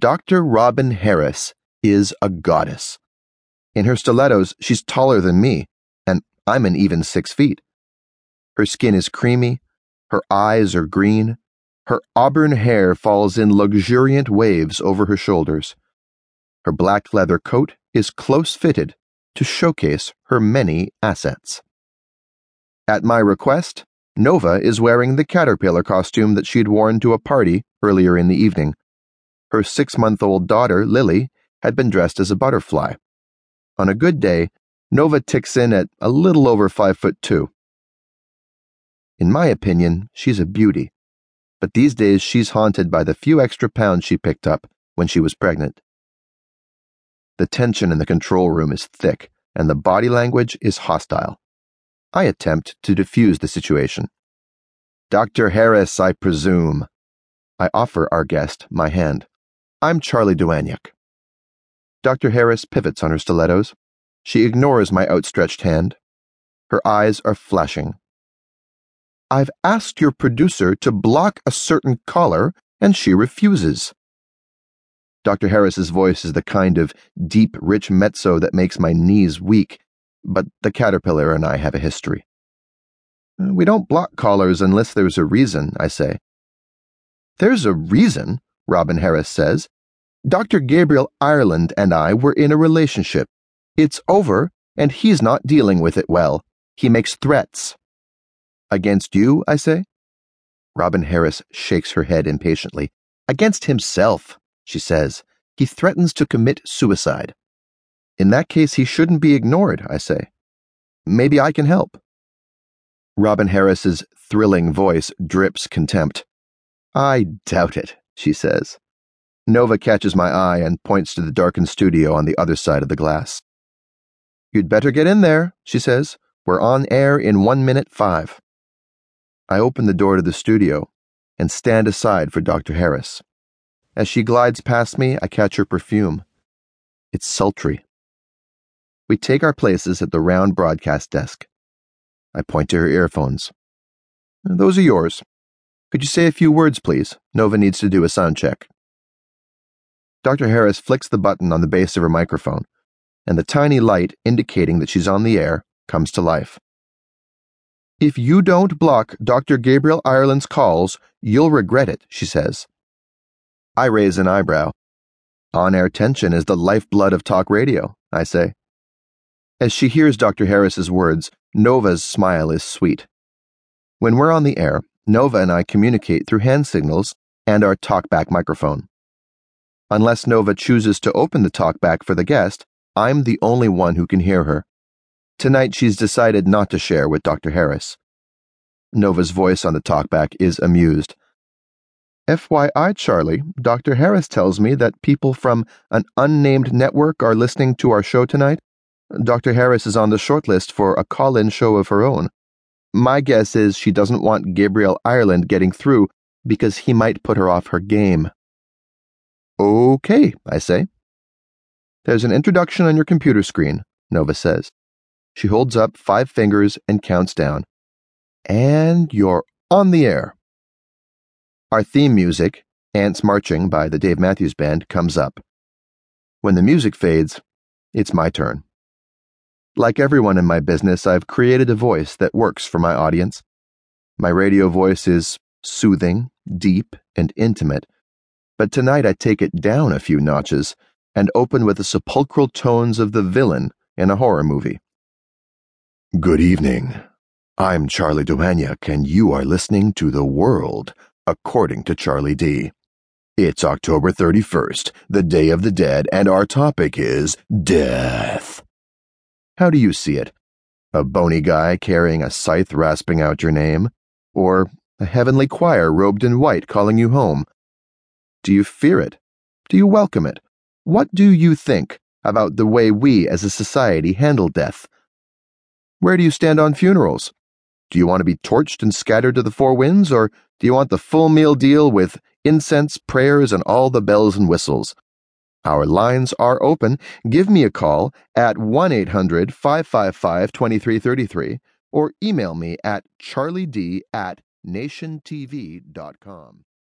Dr. Robin Harris is a goddess. In her stilettos, she's taller than me, and I'm an even six feet. Her skin is creamy, her eyes are green, her auburn hair falls in luxuriant waves over her shoulders. Her black leather coat is close fitted to showcase her many assets. At my request, Nova is wearing the caterpillar costume that she'd worn to a party earlier in the evening. Her six month old daughter, Lily, had been dressed as a butterfly. On a good day, Nova ticks in at a little over five foot two. In my opinion, she's a beauty, but these days she's haunted by the few extra pounds she picked up when she was pregnant. The tension in the control room is thick, and the body language is hostile. I attempt to diffuse the situation. Dr. Harris, I presume. I offer our guest my hand. I'm Charlie Dowhanuik. Dr. Harris pivots on her stilettos. She ignores my outstretched hand. Her eyes are flashing. I've asked your producer to block a certain caller, and she refuses. Dr. Harris's voice is the kind of deep, rich mezzo that makes my knees weak, but the caterpillar and I have a history. We don't block callers unless there's a reason, I say. There's a reason, Robin Harris says. Dr. Gabriel Ireland and I were in a relationship. It's over, and he's not dealing with it well. He makes threats. Against you, I say? Robin Harris shakes her head impatiently. Against himself, she says. He threatens to commit suicide. In that case, he shouldn't be ignored, I say. Maybe I can help. Robin Harris's thrilling voice drips contempt. I doubt it, she says. Nova catches my eye and points to the darkened studio on the other side of the glass. You'd better get in there, she says. We're on air in one minute five. I open the door to the studio and stand aside for Dr. Harris. As she glides past me, I catch her perfume. It's sultry. We take our places at the round broadcast desk. I point to her earphones. Those are yours. Could you say a few words, please? Nova needs to do a sound check. Dr. Harris flicks the button on the base of her microphone, and the tiny light indicating that she's on the air comes to life. If you don't block Dr. Gabriel Ireland's calls, you'll regret it, she says. I raise an eyebrow. On air tension is the lifeblood of talk radio, I say. As she hears Dr. Harris's words, Nova's smile is sweet. When we're on the air, Nova and I communicate through hand signals and our talkback microphone. Unless Nova chooses to open the talkback for the guest, I'm the only one who can hear her. Tonight she's decided not to share with Dr. Harris. Nova's voice on the talkback is amused. FYI, Charlie, Dr. Harris tells me that people from an unnamed network are listening to our show tonight. Dr. Harris is on the shortlist for a call in show of her own. My guess is she doesn't want Gabriel Ireland getting through because he might put her off her game. Okay, I say. There's an introduction on your computer screen, Nova says. She holds up five fingers and counts down. And you're on the air. Our theme music, Ants Marching by the Dave Matthews Band, comes up. When the music fades, it's my turn. Like everyone in my business, I've created a voice that works for my audience. My radio voice is soothing, deep, and intimate, but tonight I take it down a few notches and open with the sepulchral tones of the villain in a horror movie. Good evening. I'm Charlie Dowhanuik, and you are listening to The World According to Charlie D. It's October 31st, the Day of the Dead, and our topic is death. How do you see it? A bony guy carrying a scythe rasping out your name? Or a heavenly choir robed in white calling you home? Do you fear it? Do you welcome it? What do you think about the way we as a society handle death? Where do you stand on funerals? Do you want to be torched and scattered to the four winds, or do you want the full meal deal with incense, prayers, and all the bells and whistles? Our lines are open. Give me a call at 1 800 555 2333 or email me at charlied at nationtv.com.